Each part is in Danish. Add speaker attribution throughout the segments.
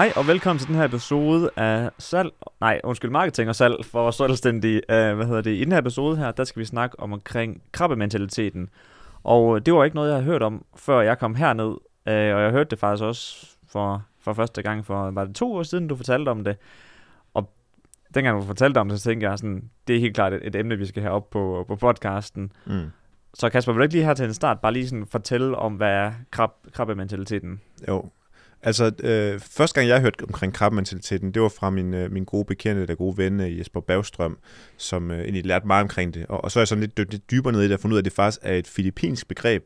Speaker 1: Hej og velkommen til den her episode af salg, nej, undskyld, marketing og salg for selvstændige. Uh, hvad hedder det? I den her episode her, der skal vi snakke om omkring krabbementaliteten. Og det var ikke noget, jeg har hørt om, før jeg kom herned. Uh, og jeg hørte det faktisk også for, for første gang for, var det to år siden, du fortalte om det. Og dengang du fortalte om det, så tænkte jeg sådan, det er helt klart et, et emne, vi skal have op på, på podcasten.
Speaker 2: Mm.
Speaker 1: Så Kasper, vil du ikke lige her til en start bare lige sådan fortælle om, hvad er krab, krabbementaliteten?
Speaker 2: Jo. Altså, øh, første gang jeg hørte omkring krabbementaliteten, det var fra min, øh, min gode bekendte, der gode ven øh, Jesper Bagstrøm, som øh, egentlig lærte meget omkring det. Og, og så er jeg sådan lidt, lidt dybere ned i det og fundet ud af, at det faktisk er et filippinsk begreb.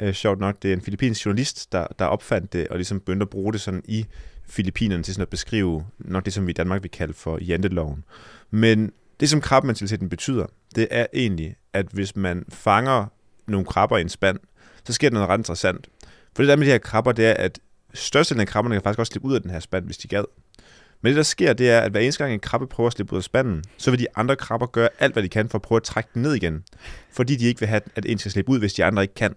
Speaker 2: Øh, sjovt nok, det er en filippinsk journalist, der, der opfandt det, og ligesom begyndte at bruge det sådan i Filippinerne til sådan at beskrive nok det, som vi i Danmark vil kalde for janteloven. Men det, som krabbementaliteten betyder, det er egentlig, at hvis man fanger nogle krabber i en spand, så sker der noget ret interessant. For det der med de her krabber, det er, at størstedelen af krabberne kan faktisk også slippe ud af den her spand, hvis de gad. Men det, der sker, det er, at hver eneste gang en krabbe prøver at slippe ud af spanden, så vil de andre krabber gøre alt, hvad de kan for at prøve at trække den ned igen. Fordi de ikke vil have, at en skal slippe ud, hvis de andre ikke kan.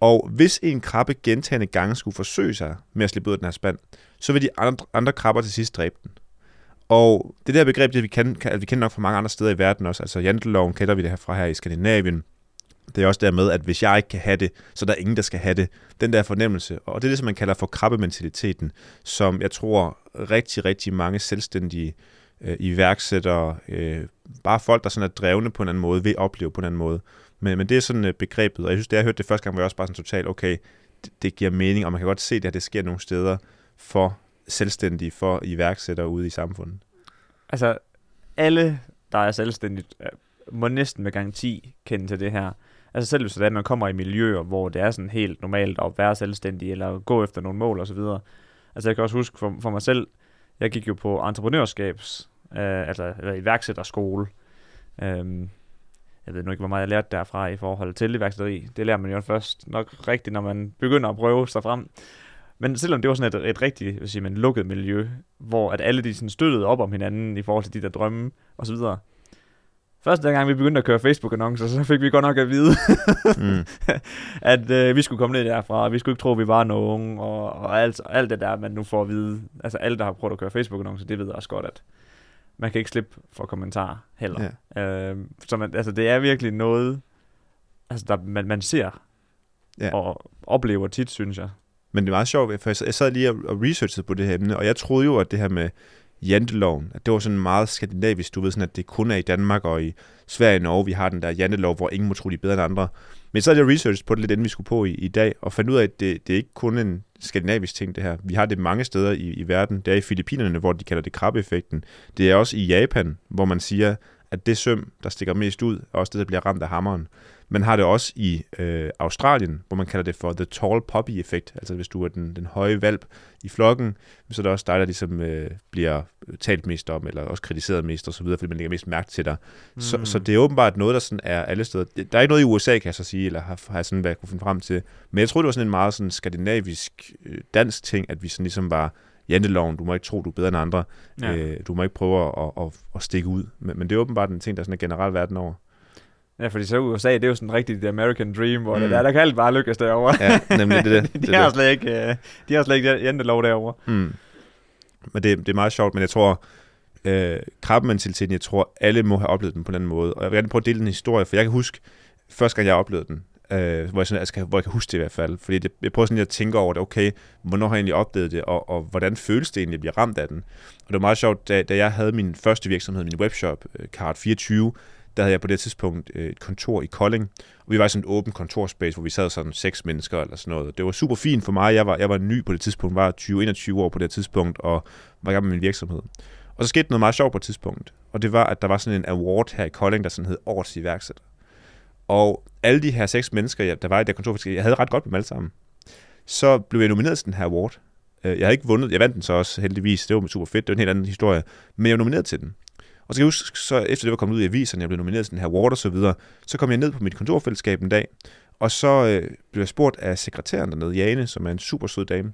Speaker 2: Og hvis en krabbe gentagende gange skulle forsøge sig med at slippe ud af den her spand, så vil de andre, andre krabber til sidst dræbe den. Og det der begreb, det vi kender, vi kender nok fra mange andre steder i verden også. Altså janteloven kender vi det her fra her i Skandinavien. Det er også der med, at hvis jeg ikke kan have det, så er der ingen, der skal have det. Den der fornemmelse. Og det er det, som man kalder for krabbementaliteten, som jeg tror rigtig, rigtig mange selvstændige øh, iværksættere, øh, bare folk, der sådan er drevne på en anden måde, vil opleve på en anden måde. Men, men det er sådan øh, begrebet, og jeg synes, det jeg hørte det første gang, var jeg også bare sådan totalt, okay, det, det giver mening, og man kan godt se det, at det sker nogle steder for selvstændige, for iværksættere ude i samfundet.
Speaker 1: Altså, alle, der er selvstændigt, øh, må næsten med garanti kende til det her. Altså selv hvis det er, at man kommer i miljøer, hvor det er sådan helt normalt at være selvstændig, eller gå efter nogle mål osv. Altså jeg kan også huske for, for mig selv, jeg gik jo på entreprenørskabs, øh, altså eller iværksætterskole. Øhm, jeg ved nu ikke, hvor meget jeg lærte derfra i forhold til iværksætteri. Det lærer man jo først nok rigtigt, når man begynder at prøve sig frem. Men selvom det var sådan et, et rigtigt vil sige, man, lukket miljø, hvor at alle de sådan støttede op om hinanden i forhold til de der drømme osv., Første gang vi begyndte at køre Facebook-annoncer, så fik vi godt nok at vide, mm. at øh, vi skulle komme ned derfra, og vi skulle ikke tro, at vi var nogen, og, og alt, alt det der, man nu får at vide. Altså alle, der har prøvet at køre Facebook-annoncer, det ved også godt, at man kan ikke slippe for kommentarer heller. Ja. Øh, så man, altså, det er virkelig noget, altså, der, man, man ser ja. og oplever tit, synes jeg.
Speaker 2: Men det er meget sjovt, for jeg sad lige og researchede på det her emne, og jeg troede jo, at det her med janteloven. At det var sådan meget skandinavisk, du ved, sådan, at det kun er i Danmark og i Sverige og Norge, vi har den der jantelov, hvor ingen må tro, de er bedre end andre. Men så er jeg research på det lidt, inden vi skulle på i, i dag, og fandt ud af, at det, det er ikke kun en skandinavisk ting, det her. Vi har det mange steder i, i verden. Det er i Filippinerne, hvor de kalder det krabbeeffekten. Det er også i Japan, hvor man siger, at det søm, der stikker mest ud, er også det, der bliver ramt af hammeren. Man har det også i øh, Australien, hvor man kalder det for the tall poppy effekt. Altså hvis du er den, den høje valp i flokken, så er det også dig, der ligesom øh, bliver talt mest om, eller også kritiseret mest osv., fordi man lægger mest mærke til dig. Mm. Så, så det er åbenbart noget, der sådan er alle steder. Der er ikke noget i USA, kan jeg så sige, eller har, har sådan, hvad jeg kunne finde frem til. Men jeg tror, det var sådan en meget sådan skandinavisk, øh, dansk ting, at vi sådan ligesom var janteloven, du må ikke tro, du er bedre end andre. Ja. Øh, du må ikke prøve at, at, at, at stikke ud. Men, men det er åbenbart en ting, der sådan er generelt verden over.
Speaker 1: Ja, fordi så USA, det er jo sådan rigtig the American dream, hvor mm. det der, der kan alt bare lykkes derovre.
Speaker 2: Ja, nemlig det. det,
Speaker 1: de, det, har slet ikke, uh, de har slet ikke jantelov derovre.
Speaker 2: Mm. Men det, det er meget sjovt, men jeg tror, øh, krabbementaliteten, jeg tror, alle må have oplevet den på den måde. Og jeg vil gerne prøve at dele den historie, for jeg kan huske, første gang jeg oplevede den, øh, hvor, jeg sådan, altså, hvor jeg kan huske det i hvert fald. Fordi det, jeg prøver sådan at tænke over det, okay, hvornår har jeg egentlig opdaget det, og, og hvordan føles det egentlig at blive ramt af den. Og det var meget sjovt, da, da jeg havde min første virksomhed, min webshop, øh, Card24, der havde jeg på det tidspunkt øh, et kontor i Kolding, og vi var i sådan et åbent kontorspace, hvor vi sad sådan seks mennesker eller sådan noget. Det var super fint for mig. Jeg var, jeg var ny på det tidspunkt, var 20-21 år på det tidspunkt, og var i gang med min virksomhed. Og så skete noget meget sjovt på et tidspunkt, og det var, at der var sådan en award her i Kolding, der sådan hed Årets iværksætter. Og alle de her seks mennesker, der var i det kontor, jeg havde ret godt med dem alle sammen. Så blev jeg nomineret til den her award. Øh, jeg havde ikke vundet, jeg vandt den så også heldigvis, det var super fedt, det var en helt anden historie, men jeg var nomineret til den. Og så kan jeg huske, så efter det var kommet ud i aviserne, jeg blev nomineret til den her award og så videre, så kom jeg ned på mit kontorfællesskab en dag, og så øh, blev jeg spurgt af sekretæren dernede, Jane, som er en super sød dame.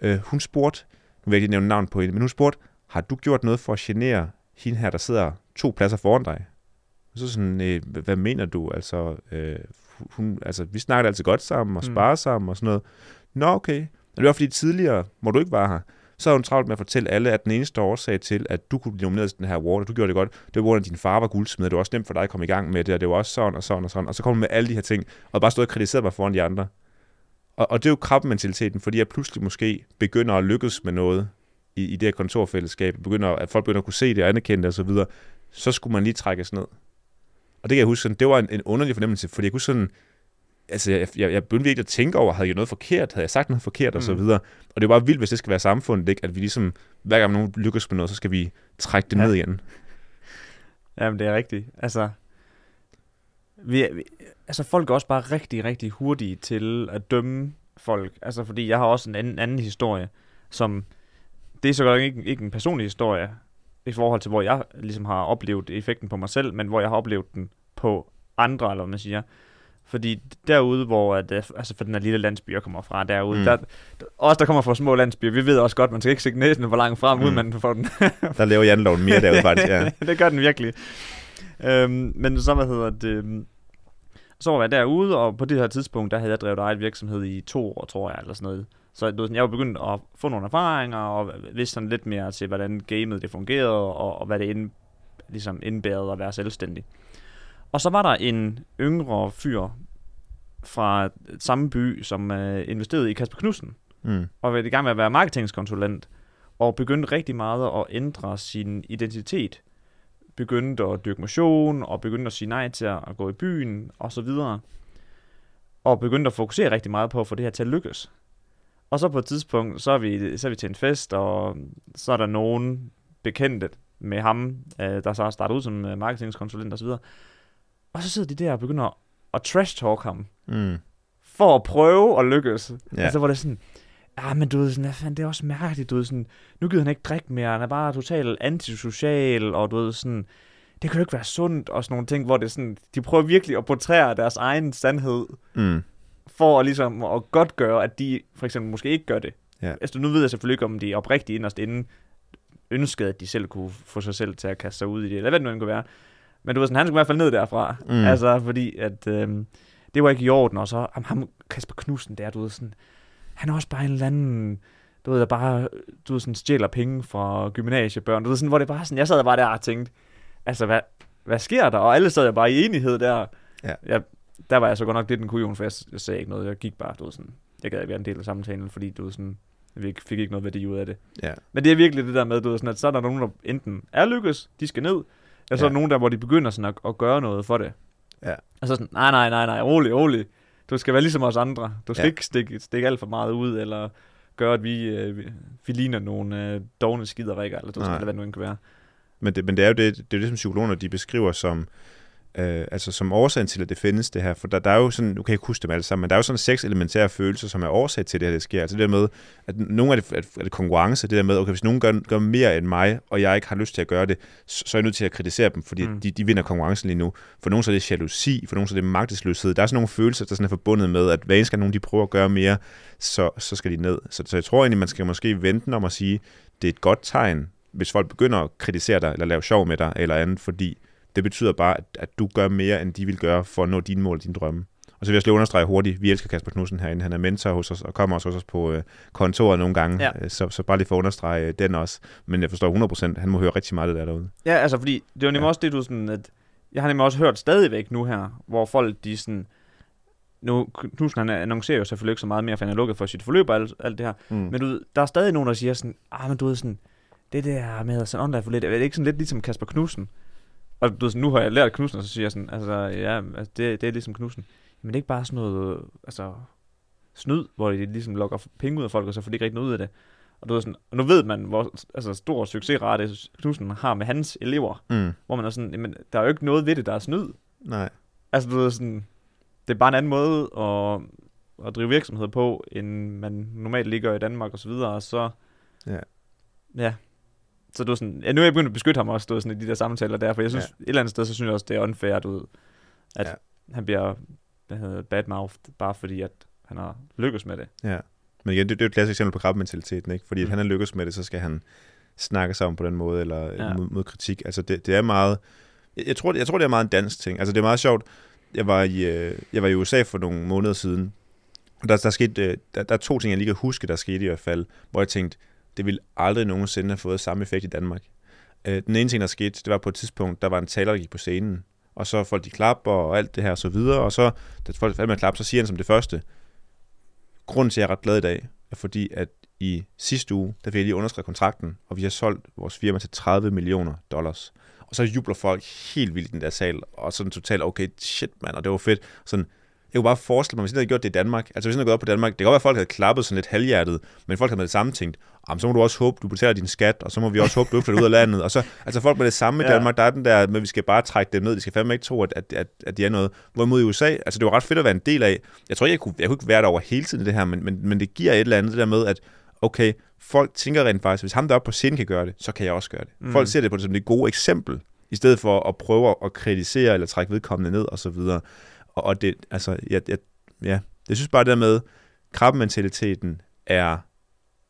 Speaker 2: Øh, hun spurgte, nu vil jeg ikke nævne navn på hende, men hun spurgte, har du gjort noget for at genere hende her, der sidder to pladser foran dig? Og så sådan, øh, hvad mener du? Altså, øh, hun, altså, vi snakkede altid godt sammen og sparer mm. sammen og sådan noget. Nå, okay. Men det var fordi tidligere, hvor du ikke var her, så har hun travlt med at fortælle alle, at den eneste årsag til, at du kunne blive nomineret til den her award, og du gjorde det godt, det var at din far var guldsmed, det var også nemt for dig at komme i gang med det, og det var også sådan og sådan og sådan, og så kom hun med alle de her ting, og bare stod og kritiserede mig foran de andre. Og, og det er jo krabmentaliteten, fordi jeg pludselig måske begynder at lykkes med noget i, i det her kontorfællesskab, begynder, at folk begynder at kunne se det og anerkende det osv., så, videre, så skulle man lige trækkes ned. Og det kan jeg huske, sådan, det var en, en underlig fornemmelse, fordi jeg kunne sådan, altså jeg, jeg, jeg begyndte virkelig at tænke over, havde jeg noget forkert, havde jeg sagt noget forkert og så
Speaker 1: Mm.
Speaker 2: videre. Og det var bare vildt, hvis det skal være samfundet, ikke? at vi ligesom, hver gang nogen lykkes med noget, så skal vi trække det
Speaker 1: Ja.
Speaker 2: ned igen.
Speaker 1: Jamen, det er rigtigt. Altså, vi, er- vi, altså, folk er også bare rigtig, rigtig hurtige til at dømme folk. Altså, fordi jeg har også en anden, anden historie, som... Det er så godt ikke, ikke en personlig historie, i forhold til, hvor jeg ligesom har oplevet effekten på mig selv, men hvor jeg har oplevet den på andre, eller hvad man siger. Fordi derude, hvor at, øh, altså for den her lille landsby, jeg kommer fra, derude,
Speaker 2: Mm.
Speaker 1: der, os, der kommer fra små landsbyer, vi ved også godt, man skal ikke stikke næsen for langt frem, mm. uden man får den
Speaker 2: Der laver janloven mere derude faktisk, ja.
Speaker 1: det gør den virkelig. Øhm, men så, hvad hedder det, øhm, så var jeg derude, og på det her tidspunkt, der havde jeg drevet eget virksomhed i to år, tror jeg, eller sådan noget. Så du jeg var begyndt at få nogle erfaringer, og vidste sådan lidt mere til, hvordan gamet det fungerede, og, og hvad det ind, ligesom indbærede at være selvstændig. Og så var der en yngre fyr fra samme by, som øh, investerede i Kasper Knudsen,
Speaker 2: Mm.
Speaker 1: og var i gang med at være marketingskonsulent, og begyndte rigtig meget at ændre sin identitet. Begyndte at dyrke motion, og begyndte at sige nej til at gå i byen, og så videre. Og begyndte at fokusere rigtig meget på at få det her til at lykkes. Og så på et tidspunkt, så er vi, så er vi til en fest, og så er der nogen bekendte med ham, øh, der så har startet ud som øh, og så videre. Og så sidder de der og begynder at, trash-talk ham
Speaker 2: Mm.
Speaker 1: for at prøve at lykkes.
Speaker 2: Ja.
Speaker 1: Altså, hvor det er sådan, ja, men du ved sådan, fanden, det er også mærkeligt, du ved sådan, nu gider han ikke drikke mere, han er bare totalt antisocial, og du ved sådan, det kan jo ikke være sundt, og sådan nogle ting, hvor det er sådan, de prøver virkelig at portrære deres egen sandhed,
Speaker 2: Mm.
Speaker 1: For at ligesom at godt gøre, at de for eksempel måske ikke gør det.
Speaker 2: Ja.
Speaker 1: Altså, nu ved jeg selvfølgelig ikke, om de oprigtigt inderst inden ønskede, at de selv kunne få sig selv til at kaste sig ud i det, eller hvad det nu end kunne være. Men du ved sådan, han skulle i hvert fald ned derfra.
Speaker 2: Mm.
Speaker 1: Altså, fordi at, øhm, det var ikke i orden, og så ham, ham Kasper Knudsen der, du ved sådan, han er også bare en eller anden, du ved, der bare, du ved, sådan, stjæler penge fra gymnasiebørn, du ved, sådan, hvor det bare sådan, jeg sad bare der og tænkte, altså, hvad, hvad sker der? Og alle sad bare i enighed der.
Speaker 2: Ja.
Speaker 1: Jeg, der var jeg så godt nok lidt en kujon, for jeg, jeg sagde ikke noget, jeg gik bare, du ved, sådan, jeg gad ikke være en del af samtalen, fordi du ved, sådan, jeg fik- ikke noget værdi ud af det.
Speaker 2: Ja.
Speaker 1: Men det er virkelig det der med, du ved, sådan, at så er der nogen, der enten er lykkes, de skal ned, eller så er
Speaker 2: Ja.
Speaker 1: der nogen der, hvor de begynder sådan at, at gøre noget for det.
Speaker 2: Ja.
Speaker 1: Og så sådan, nej, nej, nej, nej, rolig, rolig. Du skal være ligesom os andre. Du skal
Speaker 2: Ja.
Speaker 1: ja. ikke stikke, stikke alt for meget ud, eller gøre, at vi, øh, vi, vi ligner nogle øh, dogne skiderikker, eller du skal, hvad det nu end kan være.
Speaker 2: Men det, men det er jo det, det, er jo det som psykologerne de beskriver som, øh, altså som årsagen til, at det findes det her. For der, der er jo sådan, nu kan jeg ikke huske dem alle sammen, men der er jo sådan seks elementære følelser, som er årsag til det her, det sker. Altså det der med, at nogle af det, at, at konkurrence, det der med, okay, hvis nogen gør, gør mere end mig, og jeg ikke har lyst til at gøre det, så, så er jeg nødt til at kritisere dem, fordi mm. De, de vinder konkurrencen lige nu. For nogle så er det jalousi, for nogle så er det magtesløshed. Der er sådan nogle følelser, der sådan er forbundet med, at hver eneste gang nogen de prøver at gøre mere, så, så skal de ned. Så, så jeg tror egentlig, man skal måske vente om at sige, det er et godt tegn, hvis folk begynder at kritisere dig, eller lave sjov med dig, eller andet, fordi det betyder bare, at, at du gør mere, end de vil gøre for at nå dine mål og dine drømme. Og så vil jeg også lige understrege hurtigt, vi elsker Kasper Knudsen herinde. Han er mentor hos os, og kommer også hos os på øh, kontoret nogle gange.
Speaker 1: Ja.
Speaker 2: Øh, Så, så bare lige for at understrege øh, den også. Men jeg forstår 100%, han må høre rigtig meget af det der derude.
Speaker 1: Ja, altså fordi, det var nemlig
Speaker 2: Ja.
Speaker 1: også det, du sådan, at jeg har nemlig også hørt stadigvæk nu her, hvor folk, de sådan, nu, Knudsen han annoncerer jo selvfølgelig ikke så meget mere, for han er lukket for sit forløb og alt, alt det her,
Speaker 2: Mm.
Speaker 1: Men du der er stadig nogen, der siger sådan, ah, men du ved sådan, det der med sådan online for lidt, er det ikke sådan lidt ligesom Kasper Knudsen? Og du nu har jeg lært Knudsen, og så siger jeg sådan, altså, ja, altså, det, det er ligesom Knudsen. Men det er ikke bare sådan noget, altså, snyd, hvor de ligesom lokker penge ud af folk, og så får de ikke rigtig noget ud af det. Og du ved sådan, og nu ved man, hvor altså, stor succesrate Knudsen har med hans elever,
Speaker 2: Mm.
Speaker 1: hvor man er sådan, jamen, der er jo ikke noget ved det, der er snyd.
Speaker 2: Nej.
Speaker 1: Altså, du ved sådan, det er bare en anden måde at, at drive virksomhed på, end man normalt ligger i Danmark og så videre, og så...
Speaker 2: Ja.
Speaker 1: Ja. Så du sådan, ja, nu er jeg begyndt at beskytte ham også, du sådan, i de der samtaler der, for jeg synes,
Speaker 2: Ja.
Speaker 1: et eller andet sted, så synes jeg også, det er unfair, du ved, at
Speaker 2: Ja.
Speaker 1: han bliver, hvad hedder badmouthed, bare fordi, at han har lykkes med det.
Speaker 2: Ja. Men igen, det, det er jo et klassisk eksempel på krabmentaliteten, ikke? Fordi mm.
Speaker 1: Mm.
Speaker 2: han er lykkes med det, så skal han snakke om på den måde, eller ja. Mod, mod kritik. Altså, det, det er meget... Jeg, jeg, tror, det, jeg tror, det er meget en dansk ting. Altså, det er meget sjovt. Jeg var i, øh, jeg var i USA for nogle måneder siden, og der, der, skete, øh, der, der er to ting, jeg lige kan huske, der skete i hvert fald, hvor jeg tænkte, det ville aldrig nogensinde have fået samme effekt i Danmark. Øh, den ene ting, der skete, det var på et tidspunkt, der var en taler, der gik på scenen, og så folk de klapper og alt det her og så videre, og så, da folk faldt med at klappe, så siger han som det første, grunden til, at jeg er ret glad i dag, er fordi, at i sidste uge, der fik jeg lige underskrevet kontrakten, og vi har solgt vores firma til 30 millioner dollars. Og så jubler folk helt vildt i den der sal, og sådan totalt, okay, shit mand, og det var fedt. Sådan, jeg kunne bare forestille mig, hvis jeg havde gjort det i Danmark, altså hvis jeg havde gået op på Danmark, det kan godt være, at folk havde klappet sådan lidt halvhjertet, men folk havde med det samme tænkt, så må du også håbe, du betaler din skat, og så må vi også håbe, du flytter ud af landet. Og så, altså folk med det samme i Danmark, der er den der, men vi skal bare trække dem ned, de skal fandme ikke tro, at, at, at, at de er noget. Hvorimod i USA, altså det var ret fedt at være en del af. Jeg tror ikke, jeg kunne, jeg kunne ikke være der over hele tiden i det her, men, men, men det giver et eller andet det der med, at okay, folk tænker rent faktisk, hvis ham der oppe på scenen kan gøre det, så kan jeg også gøre det. Mm. Folk ser det på det som det gode eksempel, i stedet for at prøve at kritisere eller trække vedkommende ned og så videre. Og, og det, altså, jeg, jeg, ja, jeg synes bare det der med, krabbementaliteten er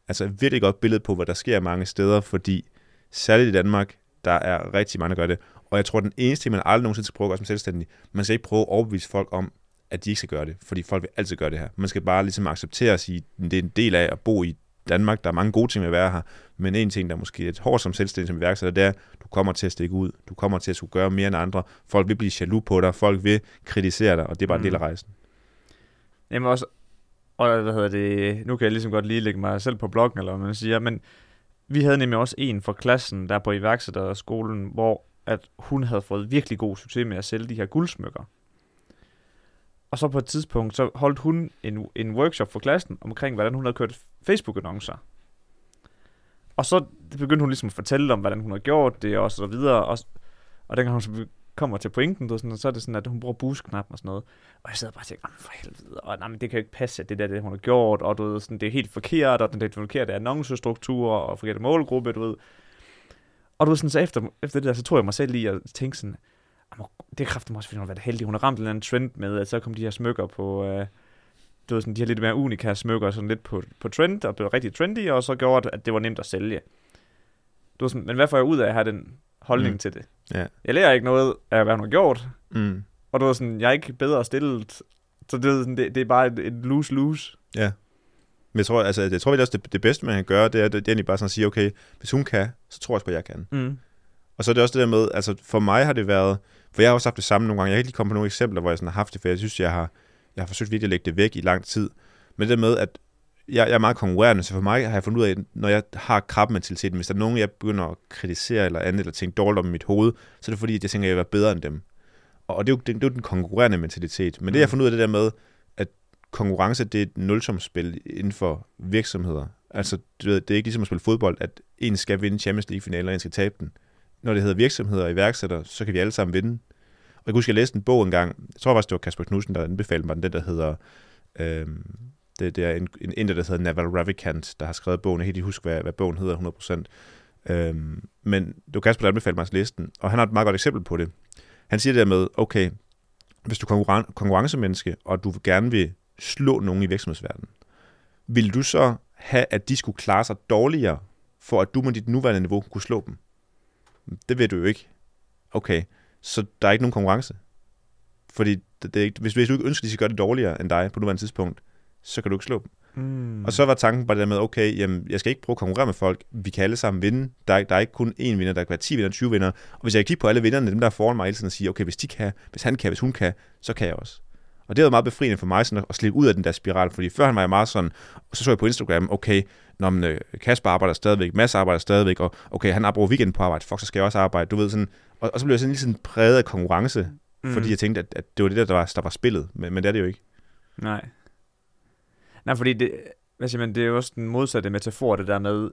Speaker 2: altså et virkelig godt billede på, hvad der sker mange steder, fordi særligt i Danmark, der er rigtig mange, der gør det. Og jeg tror, den eneste ting, man aldrig nogensinde skal prøve at gøre som selvstændig, man skal ikke prøve at overbevise folk om, at de ikke skal gøre det, fordi folk vil altid gøre det her. Man skal bare ligesom acceptere at sige, at det er en del af at bo i Danmark. Der er mange gode ting ved at være her, men en ting, der er måske lidt hårdt som selvstændig som iværksætter, det er, at du kommer til at stikke ud. Du kommer til at skulle gøre mere end andre. Folk vil blive jaloux på dig. Folk vil kritisere dig, og det er bare mm. en del af rejsen.
Speaker 1: Jamen også, og hvad hedder det, nu kan jeg ligesom godt lige lægge mig selv på bloggen, eller hvad man siger, men vi havde nemlig også en fra klassen, der på iværksætterskolen, hvor at hun havde fået virkelig god succes med at sælge de her guldsmykker. Og så på et tidspunkt, så holdt hun en, en workshop for klassen omkring, hvordan hun havde kørt Facebook-annoncer. Og så begyndte hun ligesom at fortælle om, hvordan hun har gjort det, og så videre. Og, og dengang hun så kommer til pointen, du, sådan, så er det sådan, at hun bruger busknappen og sådan noget. Og jeg sidder bare og tænker, for helvede, og nej, men det kan jo ikke passe, at det der, det hun har gjort, og du ved, sådan, det er helt forkert, og det er forkerte annoncestruktur, og forkerte målgruppe, du ved. Og du ved, sådan, så efter, efter det der, så tror jeg mig selv lige at tænke sådan, det kræfter mig også, fordi hun har været heldig. Hun har ramt en eller anden trend med, at så kom de her smykker på, øh, du ved, sådan, de her lidt mere unika smykker, sådan lidt på, på trend, og blev rigtig trendy, og så gjorde det, at det var nemt at sælge. Du ved, sådan, men hvad får jeg ud af at have den holdning mm. til det?
Speaker 2: Ja.
Speaker 1: Jeg lærer ikke noget af, hvad hun har gjort,
Speaker 2: mm.
Speaker 1: og du ved, sådan, jeg er ikke bedre stillet, så det, sådan, det, det er bare et, et lose-lose.
Speaker 2: Ja. Men jeg tror, altså, jeg tror også, det, det bedste, man kan gøre, det er, det er egentlig bare sådan at sige, okay, hvis hun kan, så tror jeg også på, at jeg kan.
Speaker 1: Mm.
Speaker 2: Og så er det også det der med, altså for mig har det været, for jeg har også haft det samme nogle gange, jeg kan ikke lige komme på nogle eksempler, hvor jeg sådan har haft det, for jeg synes, jeg har, jeg har forsøgt virkelig at lægge det væk i lang tid. Men det med, at jeg, jeg er meget konkurrerende, så for mig har jeg fundet ud af, at når jeg har krabmentaliteten, hvis der er nogen, jeg begynder at kritisere eller andet, eller tænke dårligt om mit hoved, så er det fordi, at jeg tænker, at jeg vil være bedre end dem. Og det er jo, det, det er jo den konkurrerende mentalitet. Men det, jeg har mm. fundet ud af det der med, at konkurrence, det er et nulsomspil inden for virksomheder. Altså, du ved, det er ikke ligesom at spille fodbold, at en skal vinde Champions League-finalen, og en skal tabe den når det hedder virksomheder og iværksættere, så kan vi alle sammen vinde. Jeg kan huske, jeg læste en bog engang, jeg tror faktisk, det var Kasper Knudsen, der anbefalede mig den, der hedder, øhm, det, det er en, en inder, der hedder Naval Ravikant, der har skrevet bogen, jeg kan ikke huske, hvad, hvad bogen hedder 100%. Øhm, men det var Kasper, der anbefalede mig at læse den, og han har et meget godt eksempel på det. Han siger det der med, okay, hvis du er konkurren- konkurrencemenneske, og du gerne vil slå nogen i virksomhedsverdenen, vil du så have, at de skulle klare sig dårligere, for at du med dit nuværende niveau kunne slå dem? Det vil du jo ikke. Okay, så der er ikke nogen konkurrence. Fordi det, det er ikke, hvis, hvis du ikke ønsker, at de skal gøre det dårligere end dig på nuværende tidspunkt, så kan du ikke slå dem.
Speaker 1: Mm.
Speaker 2: Og så var tanken bare det der med, okay, jamen, jeg skal ikke prøve at konkurrere med folk. Vi kan alle sammen vinde. Der er, der er ikke kun én vinder, der kan være 10 vinder, 20 vinder. Og hvis jeg kigger på alle vinderne, dem der er foran mig hele tiden og siger, okay, hvis de kan, hvis han kan, hvis hun kan, så kan jeg også. Og det var meget befriende for mig sådan at slippe ud af den der spiral, fordi før han var jeg meget sådan, og så så jeg på Instagram, okay, når man, øh, Kasper arbejder stadigvæk, Mads arbejder stadigvæk, og okay, han bruger weekend på arbejde, fuck, så skal jeg også arbejde, du ved sådan, og, og så blev jeg sådan lige sådan præget af konkurrence, mm. fordi jeg tænkte, at, at det var det der, der var, der var spillet, men, men det er det jo ikke.
Speaker 1: Nej. Nej, fordi det, hvad siger man, det er jo også den modsatte metafor, det der med,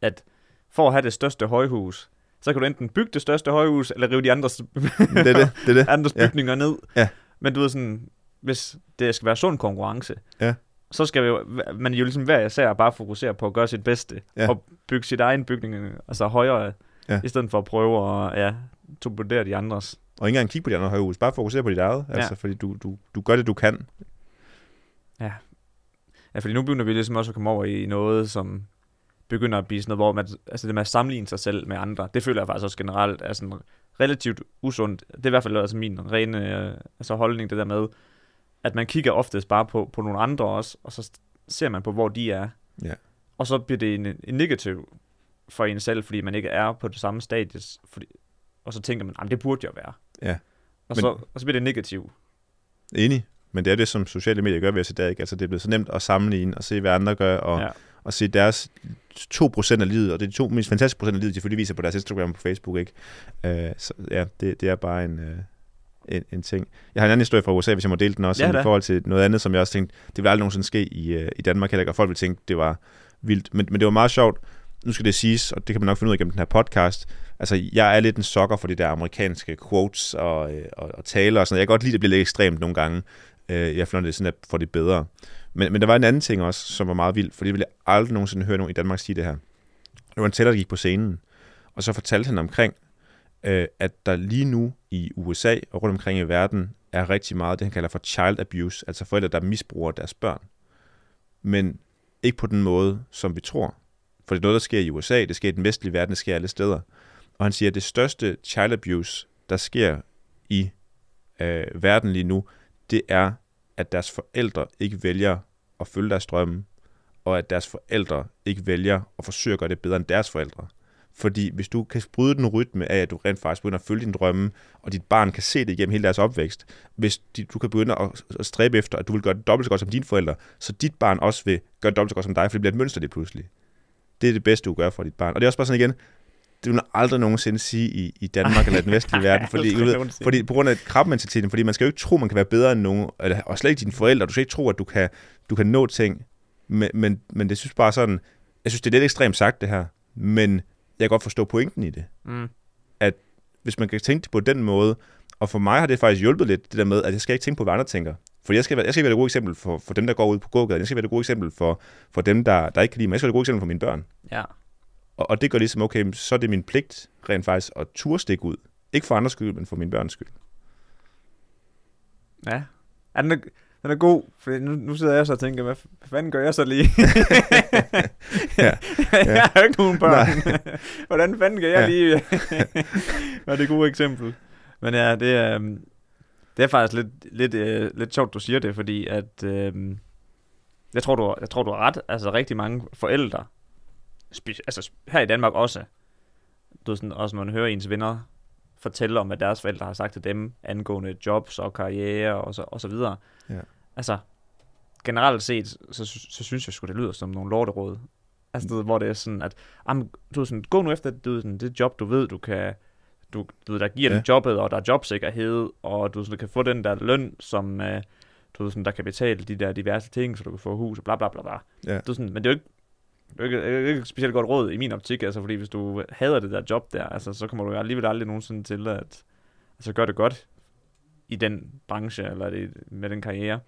Speaker 1: at for at have det største højhus, så kan du enten bygge det største højhus, eller rive de andres,
Speaker 2: det det, det det.
Speaker 1: andres bygninger
Speaker 2: ja.
Speaker 1: ned.
Speaker 2: Ja.
Speaker 1: Men du ved sådan, hvis det skal være sund konkurrence,
Speaker 2: ja.
Speaker 1: Så skal jo, man jo ligesom hver især bare fokusere på at gøre sit bedste,
Speaker 2: ja.
Speaker 1: og bygge sit egen bygning altså højere,
Speaker 2: ja.
Speaker 1: i stedet for at prøve at ja, topodere de andres.
Speaker 2: Og ikke engang kigge på de andre højhus, bare fokusere på dit eget, ja. altså, fordi du, du, du gør det, du kan.
Speaker 1: Ja. Ja, fordi nu begynder vi ligesom også at komme over i noget, som begynder at blive sådan noget, hvor man, altså det med at sammenligne sig selv med andre, det føler jeg faktisk også generelt er sådan relativt usundt. Det er i hvert fald altså min rene altså holdning, det der med, at man kigger oftest bare på, på nogle andre også, og så ser man på, hvor de er.
Speaker 2: Ja.
Speaker 1: og så bliver det en, en negativ for en selv, fordi man ikke er på det samme stadie, fordi, og så tænker man, det burde jeg være.
Speaker 2: Ja.
Speaker 1: Og,
Speaker 2: Men-
Speaker 1: så, og så bliver det negativt.
Speaker 2: Enig. Men det er det, som sociale medier gør ved os i dag. Ikke? Altså, det er blevet så nemt at sammenligne og se, hvad andre gør, og,
Speaker 1: Ja.
Speaker 2: og se deres 2% af livet, og det er de to mest fantastiske procent af livet, de selvfølgelig viser på deres Instagram og på Facebook. Ikke? Uh, så ja, det, det er bare en, uh, en, en ting. Jeg har en anden historie fra USA, hvis jeg må dele den også,
Speaker 1: Ja
Speaker 2: i forhold til noget andet, som jeg også tænkte, det vil aldrig nogensinde ske i, uh, i Danmark heller ikke, og folk vil tænke, det var vildt. Men, men det var meget sjovt. Nu skal det siges, og det kan man nok finde ud af gennem den her podcast. Altså, jeg er lidt en sokker for de der amerikanske quotes og, øh, og, og taler og sådan noget. Jeg kan godt lide, at det bliver lidt ekstremt nogle gange. Øh, jeg finder det sådan, at for det bedre. Men, men der var en anden ting også, som var meget vild, for det ville jeg aldrig nogensinde høre nogen i Danmark sige det her. Det var en tæller, der gik på scenen, og så fortalte han omkring, øh, at der lige nu i USA og rundt omkring i verden er rigtig meget det, han kalder for child abuse, altså forældre, der misbruger deres børn. Men ikke på den måde, som vi tror. For det er noget, der sker i USA, det sker i den vestlige verden, det sker alle steder. Og han siger, at det største child abuse, der sker i øh, verden lige nu, det er, at deres forældre ikke vælger at følge deres drømme, og at deres forældre ikke vælger at forsøge at gøre det bedre end deres forældre. Fordi hvis du kan bryde den rytme af, at du rent faktisk begynder at følge din drømme, og dit barn kan se det igennem hele deres opvækst, hvis de, du kan begynde at, at stræbe efter, at du vil gøre det dobbelt så godt som dine forældre, så dit barn også vil gøre det dobbelt så godt som dig, for det bliver et mønster det pludselig. Det er det bedste, du gør for dit barn. Og det er også bare sådan igen, det vil man aldrig nogensinde sige i, i Danmark eller den vestlige verden, fordi, ved, fordi på grund af krabmentaliteten, fordi man skal jo ikke tro, man kan være bedre end nogen, eller, og slet ikke dine forældre, du skal ikke tro, at du kan, du kan nå ting, men, men, men det synes bare sådan, jeg synes, det er lidt ekstremt sagt det her, men jeg kan godt forstå pointen i det.
Speaker 1: Mm.
Speaker 2: Hvis man kan tænke det på den måde, og for mig har det faktisk hjulpet lidt, det der med, at jeg skal ikke tænke på, hvad andre tænker. For jeg skal, være, jeg skal være det gode eksempel for, for dem, der går ud på gågaden. Jeg skal være det gode eksempel for, for dem, der, der ikke kan lide mig. Jeg skal være det gode eksempel for mine børn.
Speaker 1: Ja.
Speaker 2: Og, og det gør ligesom, okay, så er det min pligt rent faktisk at turde stikke ud. Ikke for andres skyld, men for mine børns skyld.
Speaker 1: Ja. er, den er god, for nu, nu sidder jeg så og tænker, hvad, fanden gør jeg så lige?
Speaker 2: Ja.
Speaker 1: jeg har jo ikke nogen børn. Hvordan fanden kan jeg
Speaker 2: Ja.
Speaker 1: lige være det gode eksempel? Men ja, det er, øhm, det er faktisk lidt, lidt, øh, lidt sjovt, du siger det, fordi at, øh, jeg, tror, du, jeg tror, du har ret. Altså rigtig mange forældre, spe, altså her i Danmark også, du sådan, også man hører ens venner fortælle om, hvad deres forældre har sagt til dem, angående jobs og karriere og så, og så videre.
Speaker 2: Ja.
Speaker 1: Altså, generelt set, så, så, så synes jeg sgu, det lyder som nogle lorteråd. Altså, du ved, hvor det er sådan, at am, du ved, sådan, gå nu efter du sådan, det job, du ved, du kan, du, du ved, der giver ja. Dig jobbet, og der er jobsikkerhed, og du sådan, kan få den der løn, som øh, du sådan, der kan betale de der diverse ting, så du kan få hus og bla bla bla bla.
Speaker 2: Ja.
Speaker 1: Du, sådan, men det er jo ikke, det er ikke, det er ikke specielt godt råd i min optik, altså, fordi hvis du hader det der job der, altså, så kommer du alligevel aldrig nogensinde til at altså, gøre det godt i den branche, eller det, med den karriere.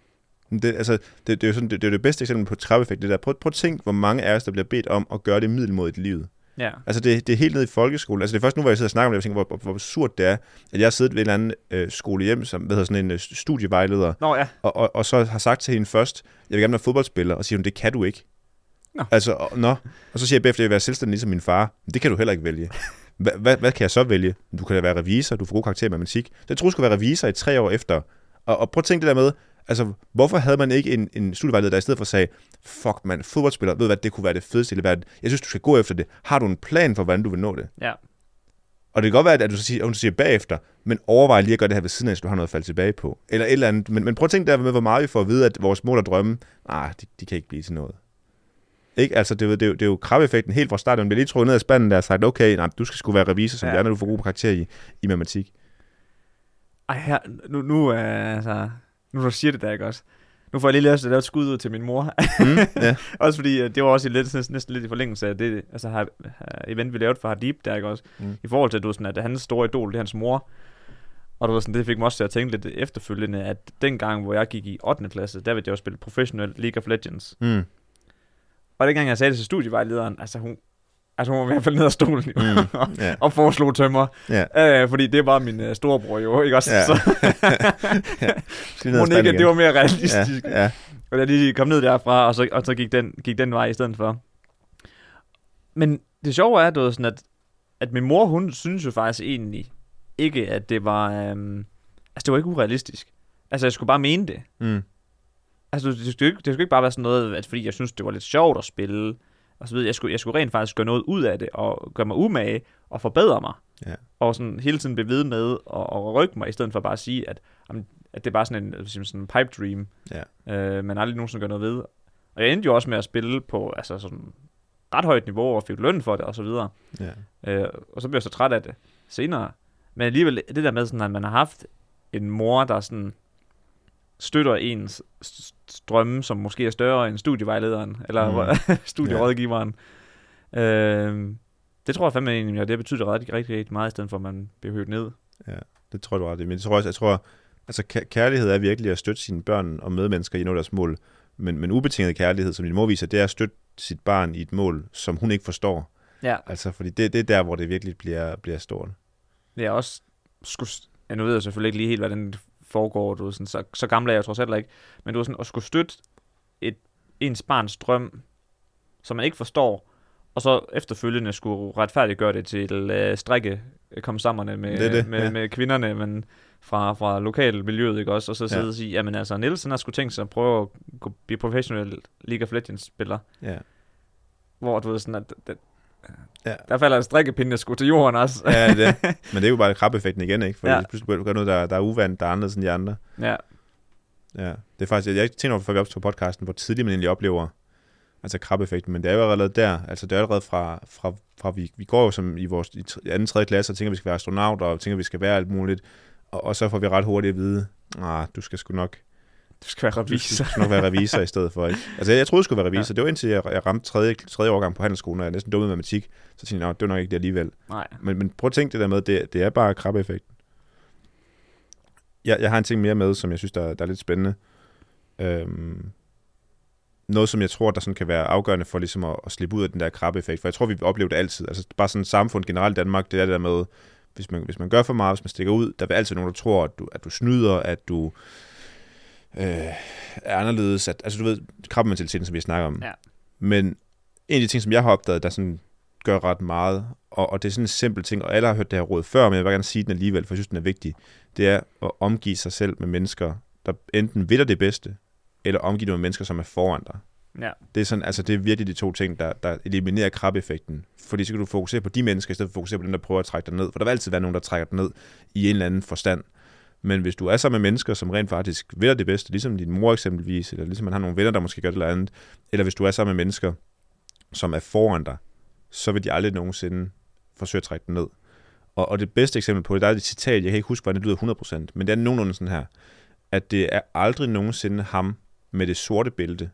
Speaker 2: Det, altså, det, det, er jo sådan, det, det er jo det bedste eksempel på trappeffekt, det der. Prøv, prøv at tænke, hvor mange af os, der bliver bedt om at gøre det middelmodigt i livet.
Speaker 1: Ja.
Speaker 2: Altså, det, det er helt ned i folkeskolen. Altså, det er først nu, hvor jeg sidder og snakker om det, jeg tænker, hvor, hvor, absurd det er, at jeg har siddet ved en eller anden øh, skole hjem, som hvad hedder sådan en øh, studievejleder,
Speaker 1: Nå ja,
Speaker 2: og, og, og så har sagt til hende først, jeg vil gerne være fodboldspiller, og siger hun, det kan du ikke.
Speaker 1: Nå.
Speaker 2: Altså, og, nå. og så siger jeg bagefter, jeg vil være selvstændig ligesom min far. Men det kan du heller ikke vælge. Hva, hvad, hvad kan jeg så vælge? Du kan da være revisor, du får god karakter i matematik. Jeg troede, du skulle være revisor i tre år efter. Og, og prøv at tænke det der med, altså, hvorfor havde man ikke en, en studievejleder, der i stedet for sagde, fuck mand, fodboldspiller, ved du hvad, det kunne være det fedeste i verden. Jeg synes, du skal gå efter det. Har du en plan for, hvordan du vil nå det?
Speaker 1: ja.
Speaker 2: Og det kan godt være, at du så siger, at hun siger bagefter, men overvej lige at gøre det her ved siden af, så du har noget at falde tilbage på. Eller et eller andet. Men, men prøv at tænke der med, hvor meget vi får at vide, at vores mål og drømme, ah, de, de kan ikke blive til noget. Ikke? Altså, det, jo- det, jo- det er jo krabbeeffekten helt fra starten. Man bliver lige trukket ned af spanden der og sagt, okay, nej, du skal sgu være revisor, som
Speaker 1: Ja.
Speaker 2: det når du får god karakter i, i matematik.
Speaker 1: Ej, her, nu, nu, øh, altså, nu du siger det der, ikke også? Nu får jeg lige lyst til at lave et skud ud til min mor.
Speaker 2: Mm, ja.
Speaker 1: også fordi, øh, det var også lidt, næsten, næsten lidt i forlængelse af det, altså har, har event, vi lavede for Hadib der, ikke også?
Speaker 2: Mm.
Speaker 1: I forhold til, at, du, sådan, at hans store idol, det er hans mor. Og du ved, sådan, det fik mig også til at tænke lidt efterfølgende, at dengang, hvor jeg gik i 8. klasse, der ville jeg jo spille professionel League of Legends.
Speaker 2: Mm.
Speaker 1: Og dengang jeg sagde det til studievejlederen, altså hun, altså hun var i hvert fald ned af stolen, jo,
Speaker 2: Mm. Ja.
Speaker 1: og foreslog tømmer.
Speaker 2: Ja.
Speaker 1: Øh, fordi det var min øh, storebror jo, ikke også?
Speaker 2: Ja.
Speaker 1: Så, Mon
Speaker 2: spanden
Speaker 1: ikke, det var mere realistisk.
Speaker 2: Ja, ja.
Speaker 1: Og jeg lige kom ned derfra, og så, og så gik, den, gik den vej i stedet for. Men det sjove er, du sådan at, at min mor, hun synes jo faktisk egentlig ikke, at det var... Øhm, altså, det var ikke urealistisk. Altså, jeg skulle bare mene det.
Speaker 2: Mm.
Speaker 1: Altså, det skulle, ikke, det skulle ikke bare være sådan noget, at fordi jeg synes, det var lidt sjovt at spille, og så videre. Jeg skulle, jeg skulle rent faktisk gøre noget ud af det, og gøre mig umage, og forbedre mig.
Speaker 2: Ja.
Speaker 1: Og sådan hele tiden blive ved med at, at rykke mig, i stedet for bare at sige, at, at det er bare sådan en, sådan en pipe dream,
Speaker 2: Ja.
Speaker 1: øh, man aldrig nogensinde gør noget ved. Og jeg endte jo også med at spille på altså sådan ret højt niveau, og fik løn for det, og så videre.
Speaker 2: Ja.
Speaker 1: Øh, og så blev jeg så træt af det senere. Men alligevel, det der med, sådan, at man har haft en mor, der sådan støtter ens drømme, som måske er større end studievejlederen, eller mm. studierådgiveren. Øh, det tror jeg fandme egentlig, at det betyder rigtig, rigtig, rigtig meget, i stedet for at man bliver højt ned.
Speaker 2: Det tror du ret i. Men jeg tror også, jeg tror, altså kær- kærlighed er virkelig at støtte sine børn og medmennesker i nå deres mål. Men, men ubetinget kærlighed, som din mor viser, det er at støtte sit barn i et mål, som hun ikke forstår.
Speaker 1: Ja,
Speaker 2: Altså, fordi det, det er der, hvor det virkelig bliver, bliver stort.
Speaker 1: det er også... Skulle, ja, nu ved jeg selvfølgelig ikke lige helt, hvordan det foregår, du sådan, så, så gammel er jeg trods alt ikke, men du ved, sådan, at skulle støtte et, ens barns drøm, som man ikke forstår, og så efterfølgende skulle retfærdiggøre det til øh, strikke komstammerne med,
Speaker 2: Det er det,
Speaker 1: med,
Speaker 2: ja.
Speaker 1: med kvinderne, men fra, fra lokalmiljøet, ikke også? Og så sidde
Speaker 2: Ja.
Speaker 1: og sige, jamen altså, Nielsen har skulle tænkt sig at prøve at blive professionel League of Legends-spiller,
Speaker 2: Ja.
Speaker 1: hvor du ved sådan, at, at
Speaker 2: Ja.
Speaker 1: der falder en strikkepinde sgu til jorden også.
Speaker 2: Ja, det. Men det er jo bare krabbeeffekten igen, ikke? For
Speaker 1: Ja.
Speaker 2: pludselig begynder du at gøre noget, der, der er uvandt, der er anderledes end de andre.
Speaker 1: ja,
Speaker 2: Ja, det er faktisk, jeg, jeg tænker over, før vi optog podcasten, hvor tidligt man egentlig oplever altså krabbeeffekten, men det er jo allerede der, altså det er allerede fra, fra, fra vi, vi går jo som i vores i anden, tredje klasse og tænker, at vi skal være astronauter, og tænker, at vi skal være alt muligt, og, og så får vi ret hurtigt at vide, ah, du skal sgu nok,
Speaker 1: du skal være
Speaker 2: du
Speaker 1: revisor.
Speaker 2: skal, skal nok være revisor i stedet for, ikke? Altså jeg, jeg troede, jeg skulle være revisor, ja. det var indtil jeg, jeg ramte tredje, tredje årgang på handelsskolen, og jeg er næsten dum i matematik, så tænkte jeg, "Nå, det var nok ikke det alligevel.
Speaker 1: Nej.
Speaker 2: Men, men prøv at tænke det der med, det, det er bare krabbeeffekten. Jeg, jeg har en ting mere med, som jeg synes, der, der er lidt spændende. Øhm, noget, som jeg tror, der sådan kan være afgørende for ligesom at, at slippe ud af den der krabbeeffekt. For jeg tror, vi oplever det altid. Altså bare sådan et samfund generelt i Danmark, det er det der med, hvis man, hvis man gør for meget, hvis man stikker ud, der vil altid nogen, der tror, at du, at du snyder, at du øh, er anderledes. At, altså du ved, krabbementaliteten, som vi snakker om.
Speaker 1: Ja.
Speaker 2: Men en af de ting, som jeg har opdaget, der sådan gør ret meget, og, og det er sådan en simpel ting, og alle har hørt det her råd før, men jeg vil gerne sige den alligevel, for jeg synes, den er vigtig, det er at omgive sig selv med mennesker, der enten vil dig det bedste, eller omgive dig med mennesker, som er foran dig.
Speaker 1: Ja.
Speaker 2: Det er, sådan, altså det er virkelig de to ting, der, der eliminerer krabbeeffekten. Fordi så kan du fokusere på de mennesker, i stedet for at fokusere på dem, der prøver at trække dig ned. For der vil altid være nogen, der trækker dig ned i en eller anden forstand. Men hvis du er sammen med mennesker, som rent faktisk vil det bedste, ligesom din mor eksempelvis, eller ligesom man har nogle venner, der måske gør det eller andet, eller hvis du er sammen med mennesker, som er foran dig, så vil de aldrig nogensinde forsøge at trække dig ned. Og, og det bedste eksempel på det, der er et citat, jeg kan ikke huske, hvordan det lyder 100%, men det er nogenlunde sådan her, at det er aldrig nogensinde ham med det sorte bælte,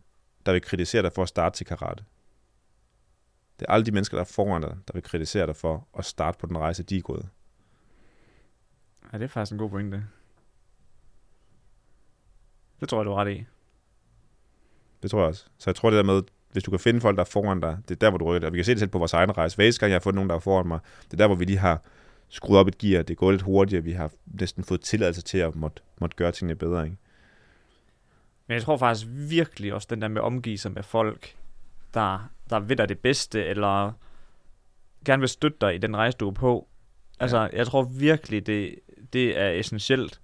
Speaker 2: der vil kritisere dig for at starte til karate. Det er alle de mennesker, der er foran dig, der vil kritisere dig for at starte på den rejse, de er gået.
Speaker 1: Ja, det er faktisk en god pointe. Det tror jeg, du er ret i.
Speaker 2: Det tror jeg også. Så jeg tror det der med, hvis du kan finde folk, der er foran dig, det er der, hvor du rykker. Og vi kan se det selv på vores egen rejse. Hver eneste gang, jeg har fundet nogen, der er foran mig, det er der, hvor vi lige har skruet op et gear. Det går lidt hurtigere. Vi har næsten fået tilladelse til at måtte, måtte gøre tingene bedre. Ikke?
Speaker 1: Men jeg tror faktisk virkelig også, den der med at omgive sig med folk, der, der ved dig det bedste, eller gerne vil støtte dig i den rejse, du er på. Altså, jeg tror virkelig, det, det er essentielt.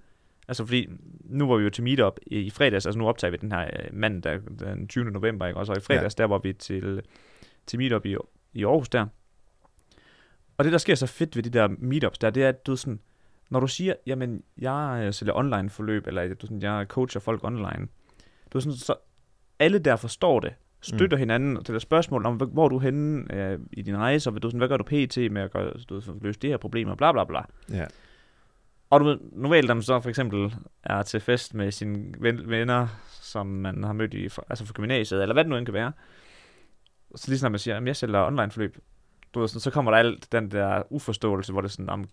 Speaker 1: Altså, fordi nu var vi jo til meetup i, i fredags, altså nu optager vi den her øh, mandag, den 20. november, ikke? Og så i fredags, ja. der var vi til, til meetup i, i Aarhus der. Og det, der sker så fedt ved de der meetups der, det er, at du sådan, når du siger, jamen, jeg øh, sælger online forløb, eller du sådan, jeg coacher folk online, du sådan, så alle der forstår det, støtter mm. hinanden, og der spørgsmål om, hvor er du henne øh, i din rejse, og du, sådan, hvad gør du pt. med at gøre, du, løse det her problem, og bla bla bla.
Speaker 2: Ja.
Speaker 1: Og du ved, normalt, når man så for eksempel er til fest med sine ven, venner, som man har mødt i, altså fra gymnasiet, eller hvad det nu end kan være, så lige snart man siger, at jeg sælger online forløb, du ved, sådan, så kommer der alt den der uforståelse, hvor det er sådan, om,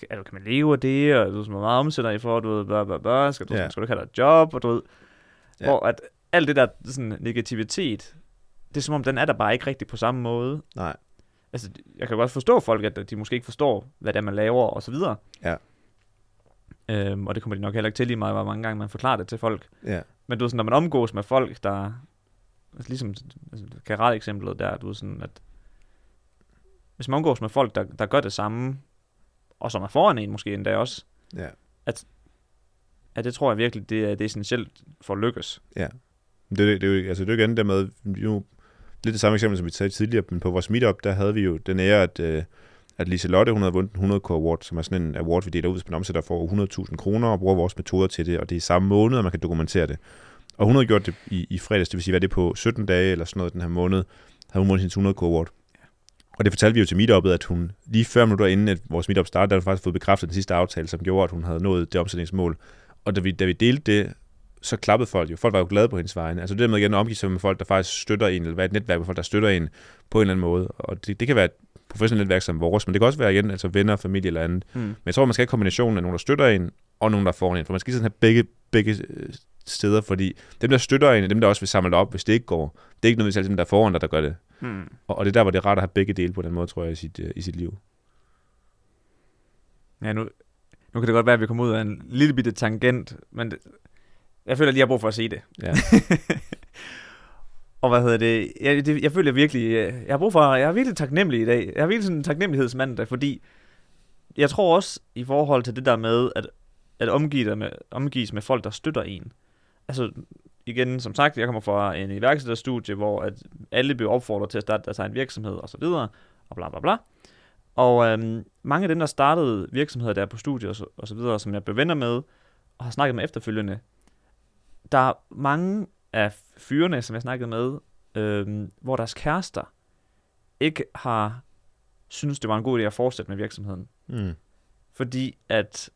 Speaker 1: kan kan man leve af det, og du ved, sådan, hvor meget omsætter I for, du ved, bla, bla, bla, skal du, yeah. skal du ikke have dig et job, og du ved, yeah. hvor at alt det der sådan, negativitet, det er som om, den er der bare ikke rigtig på samme måde.
Speaker 2: Nej.
Speaker 1: Altså, jeg kan godt forstå folk, at de måske ikke forstår, hvad det er, man laver, og så videre.
Speaker 2: Ja.
Speaker 1: Øhm, og det kommer de nok heller ikke til lige meget, hvor mange gange man forklarer det til folk.
Speaker 2: Ja.
Speaker 1: Men du ved, sådan, når man omgås med folk, der... Altså, ligesom altså, karate-eksemplet der, du ved sådan, at... Hvis man omgås med folk, der, der gør det samme, og som er foran en måske endda også,
Speaker 2: Ja.
Speaker 1: at det tror jeg virkelig, det er, det er essentielt for at lykkes.
Speaker 2: Det, er- det, er jo, altså, det er jo igen der med, nu, lidt det samme eksempel, som vi talte tidligere, men på vores meetup, der havde vi jo den ære, at, øh, at Lise Lotte, hun havde vundet 100 k Award, som er sådan en award, vi deler ud, hvis man omsætter for 100.000 kroner og bruger vores metoder til det, og det er i samme måned, og man kan dokumentere det. Og hun havde gjort det i, i fredags, det vil sige, hvad det er på 17 dage eller sådan noget den her måned, havde hun vundet sin 100 k Award. Og det fortalte vi jo til meetupet, at hun lige før minutter inden, at vores meetup startede, der havde hun faktisk fået bekræftet den sidste aftale, som gjorde, at hun havde nået det omsætningsmål. Og da vi, da vi delte det, så klappede folk jo. Folk var jo glade på hendes vegne. Altså det der med igen at omgive sig med folk, der faktisk støtter en, eller være et netværk med folk, der støtter en på en eller anden måde. Og det, det kan være professionelt netværk som vores, men det kan også være igen, altså venner, familie eller andet.
Speaker 1: Mm.
Speaker 2: Men jeg tror, man skal have kombinationen af nogen, der støtter en, og nogen, der får en. For man skal sådan have begge, begge øh, steder, fordi dem, der støtter en, dem, der også vil samle op, hvis det ikke går. Det er ikke nødvendigvis altid dem, der er foran dig, der gør det.
Speaker 1: Mm.
Speaker 2: Og, og det er der, hvor det er rart at have begge dele på den måde, tror jeg, i sit, øh, i sit liv.
Speaker 1: Ja, nu, nu kan det godt være, at vi kommer ud af en lille bitte tangent, men det, jeg føler lige, jeg har brug for at se det.
Speaker 2: Ja.
Speaker 1: Og hvad hedder det? Jeg, det, jeg føler virkelig, øh, jeg har brug for, jeg er virkelig taknemmelig i dag. Jeg har virkelig sådan en taknemmelighedsmandag, fordi jeg tror også i forhold til det der med, at, at omgive dig med, omgives med folk, der støtter en. Altså igen, som sagt, jeg kommer fra en iværksætterstudie, hvor at alle bliver opfordret til at starte deres egen virksomhed og så videre, og bla bla bla. Og øhm, mange af dem, der startede virksomheder der på studiet og så, og så videre, som jeg blev venner med, og har snakket med efterfølgende, der er mange af fyrene, som jeg snakkede med, øhm, hvor deres kærester ikke har synes det var en god idé at fortsætte med virksomheden.
Speaker 2: Mm.
Speaker 1: Fordi at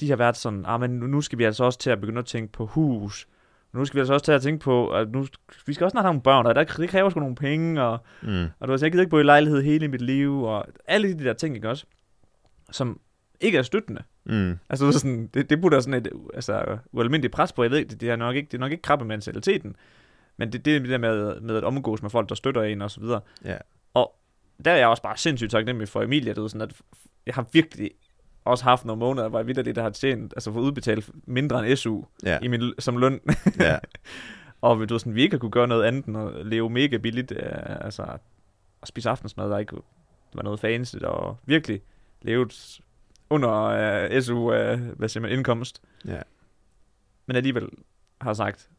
Speaker 1: de har været sådan, ah, men nu- skal vi altså også til at begynde at tænke på hus. Nu skal vi altså også til at tænke på, at nu, vi skal også snart have nogle børn, og der, det kræver sgu nogle penge, og,
Speaker 2: Mm.
Speaker 1: og du ved, jeg gider ikke bo i lejlighed hele mit liv, og alle de der ting, ikke også? Som ikke er støttende.
Speaker 2: Mm.
Speaker 1: Altså, sådan, det, det putter sådan et altså, ualmindeligt pres på. Jeg ved det, det, er nok ikke, det er nok ikke krabbe mentaliteten, men det, det er det der med, med at omgås med folk, der støtter en og så videre.
Speaker 2: Ja.
Speaker 1: Og der er jeg også bare sindssygt taknemmelig for Emilia, du ved, sådan at jeg har virkelig også haft nogle måneder, hvor jeg vidderligt der har tjent, altså fået udbetalt mindre end SU
Speaker 2: Ja.
Speaker 1: i min, som løn.
Speaker 2: ja.
Speaker 1: og du sådan, vi ikke har kunne gøre noget andet end at leve mega billigt, øh, altså at spise aftensmad, der ikke var noget fancy, og virkelig levet under øh, SU, øh, hvad siger man, indkomst.
Speaker 2: Ja.
Speaker 1: Men alligevel har sagt, "Jamen,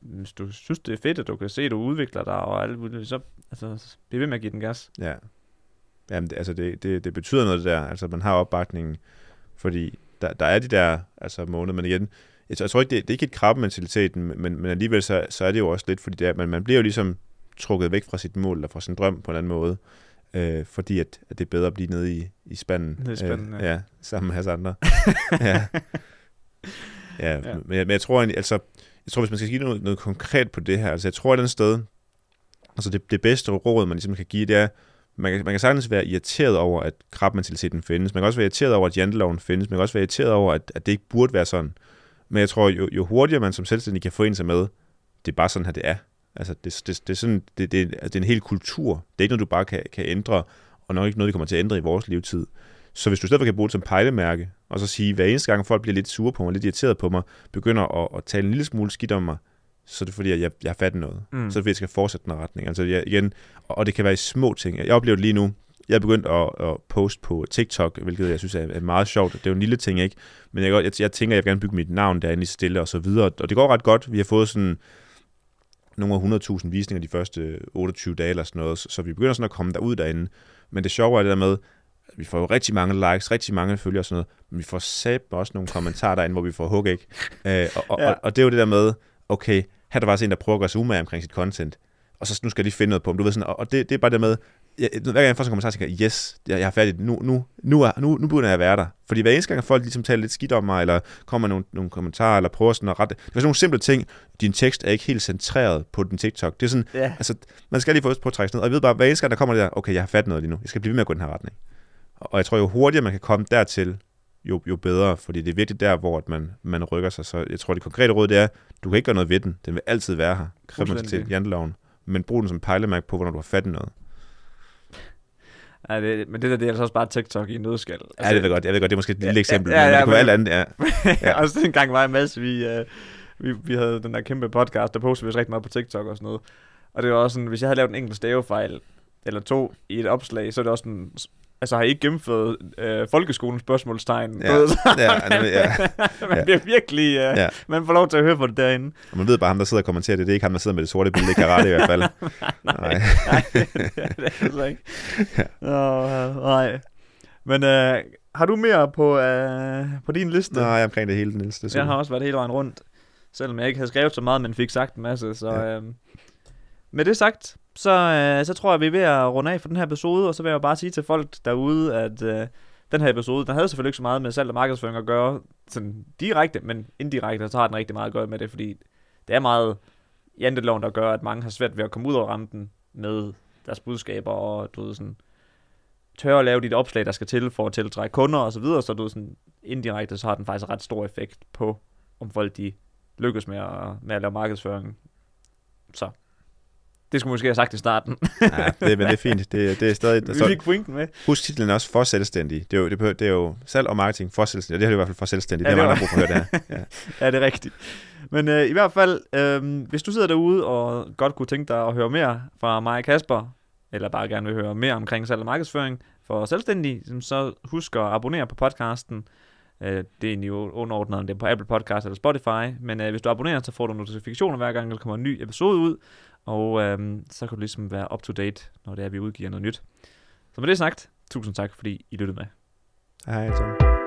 Speaker 1: hvis du synes, det er fedt, at du kan se, at du udvikler dig, og alt muligt, så altså, bliv ved med at give den gas.
Speaker 2: Ja. Jamen, det, altså det, det, det betyder noget det der, altså man har opbakningen, fordi der, der er de der altså måneder, men igen, jeg, jeg tror ikke, det, det er ikke et krabbementaliteten, men, men alligevel så, så er det jo også lidt, fordi det er, man, man bliver jo ligesom trukket væk fra sit mål, eller fra sin drøm på en anden måde, øh, fordi at, at det er bedre at blive nede i, i spanden.
Speaker 1: Nede i spanden,
Speaker 2: øh,
Speaker 1: ja.
Speaker 2: ja. sammen med os andre. ja. Ja,
Speaker 1: Ja.
Speaker 2: ja. Men, jeg, men jeg tror egentlig, altså, jeg tror, hvis man skal give noget, noget konkret på det her, altså jeg tror et eller andet sted, altså det, det bedste råd, man ligesom kan give, det er, man kan, man kan sagtens være irriteret over, at krabmentaliteten findes. Man kan også være irriteret over, at janteloven findes. Man kan også være irriteret over, at, at det ikke burde være sådan. Men jeg tror, jo, jo hurtigere man som selvstændig kan få en sig med, det er bare sådan her, det er. Altså, det, det, det, er, sådan, det, det, altså, det er en hel kultur. Det er ikke noget, du bare kan, kan ændre, og nok ikke noget, vi kommer til at ændre i vores levetid. Så hvis du stadigvæk kan bruge det som pejlemærke, og så sige, hver eneste gang folk bliver lidt sure på mig, lidt irriteret på mig, begynder at, at tale en lille smule skidt om mig, så er det fordi, at jeg, jeg har fat i noget.
Speaker 1: Mm.
Speaker 2: Så er det fordi, jeg skal fortsætte den retning. Altså jeg, igen, og, det kan være i små ting. Jeg oplever det lige nu. Jeg er begyndt at, at poste på TikTok, hvilket jeg synes er, meget sjovt. Det er jo en lille ting, ikke? Men jeg, jeg, jeg tænker, at jeg vil gerne bygge mit navn derinde i stille og så videre. Og det går ret godt. Vi har fået sådan nogle af 100.000 visninger de første 28 dage eller sådan noget, så, så vi begynder sådan at komme derud derinde. Men det sjove er det der med, vi får jo rigtig mange likes, rigtig mange følgere og sådan noget, men vi får sat også nogle kommentarer derinde, hvor vi får hug, ikke? Øh, og, og,
Speaker 1: Ja.
Speaker 2: og, og det er jo det der med, okay, her er der faktisk en, der prøver at gøre sig umage omkring sit content, og så nu skal jeg lige finde noget på ham. Du ved sådan, og og det, det er bare det med, jeg, hver gang jeg får sådan en kommentar, så tænker jeg, yes, jeg, jeg er færdig, nu, nu, nu, er, nu, nu begynder jeg at være der. Fordi hver eneste gang, at folk ligesom taler lidt skidt om mig, eller kommer med nogle, nogle kommentarer, eller prøver sådan at rette, det er sådan nogle simple ting, din tekst er ikke helt centreret på din TikTok. Det er sådan,
Speaker 1: Ja.
Speaker 2: altså, man skal lige få på at trække sådan noget, og jeg ved bare, hver eneste gang, der kommer det der, okay, jeg har fat noget lige nu, jeg skal blive ved med at gå den her retning. Og jeg tror, jo hurtigere man kan komme dertil, jo, jo bedre, fordi det er virkelig der, hvor man, man rykker sig. Så jeg tror, det konkrete råd, det er, du kan ikke gøre noget ved den. Den vil altid være her. Kriminalitet, janteloven. Men brug den som pejlemærke på, hvornår du har fat i noget.
Speaker 1: Ja, det, men det der, det er altså også bare TikTok i en nødskal. Altså,
Speaker 2: Ja, det ved jeg godt. Jeg ved godt, det er måske et lille
Speaker 1: Ja,
Speaker 2: eksempel,
Speaker 1: ja, ja,
Speaker 2: men det kunne være
Speaker 1: men-
Speaker 2: alt andet. Ja.
Speaker 1: ja. altså dengang var jeg Mads, vi, øh, vi, vi havde den der kæmpe podcast, der postede vi os rigtig meget på TikTok og sådan noget. Og det var også sådan, hvis jeg havde lavet en enkelt stavefejl, eller to i et opslag, så er det også sådan, altså har I ikke gennemført øh, folkeskolens spørgsmålstegn?
Speaker 2: Ja, ja, ja,
Speaker 1: man bliver virkelig, øh, ja. man får lov til at høre på det derinde.
Speaker 2: Og man ved bare, ham der sidder og kommenterer det, det er ikke ham, der sidder med det sorte billede i karate i hvert fald.
Speaker 1: nej, nej, nej, det, er det ikke. Ja. Oh, nej. Men øh, har du mere på, øh, på din liste?
Speaker 2: Nej, omkring det hele, Niels. Det
Speaker 1: jeg har også været hele vejen rundt. Selvom jeg ikke havde skrevet så meget, men fik sagt en masse. Så ja. øh, med det sagt, så, øh, så tror jeg, vi er ved at runde af for den her episode, og så vil jeg bare sige til folk derude, at øh, den her episode, den havde selvfølgelig ikke så meget med salg og markedsføring at gøre sådan direkte, men indirekte, så har den rigtig meget at gøre med det, fordi det er meget janteloven, der gør, at mange har svært ved at komme ud over rampen med deres budskaber, og du ved sådan, tør at lave dit opslag, der skal til for at tiltrække kunder og så videre, så du ved, sådan indirekte, så har den faktisk ret stor effekt på, om folk de lykkes med at, med at lave markedsføring. Så det skulle måske have sagt i starten.
Speaker 2: ja, det, men det er fint. Det, det er stadig...
Speaker 1: Vi fik pointen med.
Speaker 2: Husk titlen også for selvstændige. Det er jo, det, det er jo salg og marketing for selvstændige. Det har du i hvert fald for selvstændige. Ja, det er mange, der brug for at høre det her.
Speaker 1: Ja, ja det er rigtigt. Men øh, i hvert fald, øh, hvis du sidder derude og godt kunne tænke dig at høre mere fra mig og Kasper, eller bare gerne vil høre mere omkring salg og markedsføring for selvstændige, så husk at abonnere på podcasten. Øh, det er egentlig underordnet, om det er på Apple Podcast eller Spotify, men øh, hvis du abonnerer, så får du notifikationer hver gang, der kommer en ny episode ud, og øhm, så kan du ligesom være up to date, når det er, vi udgiver noget nyt. Så med det sagt, tusind tak, fordi I lyttede med.
Speaker 2: Hej, Tom.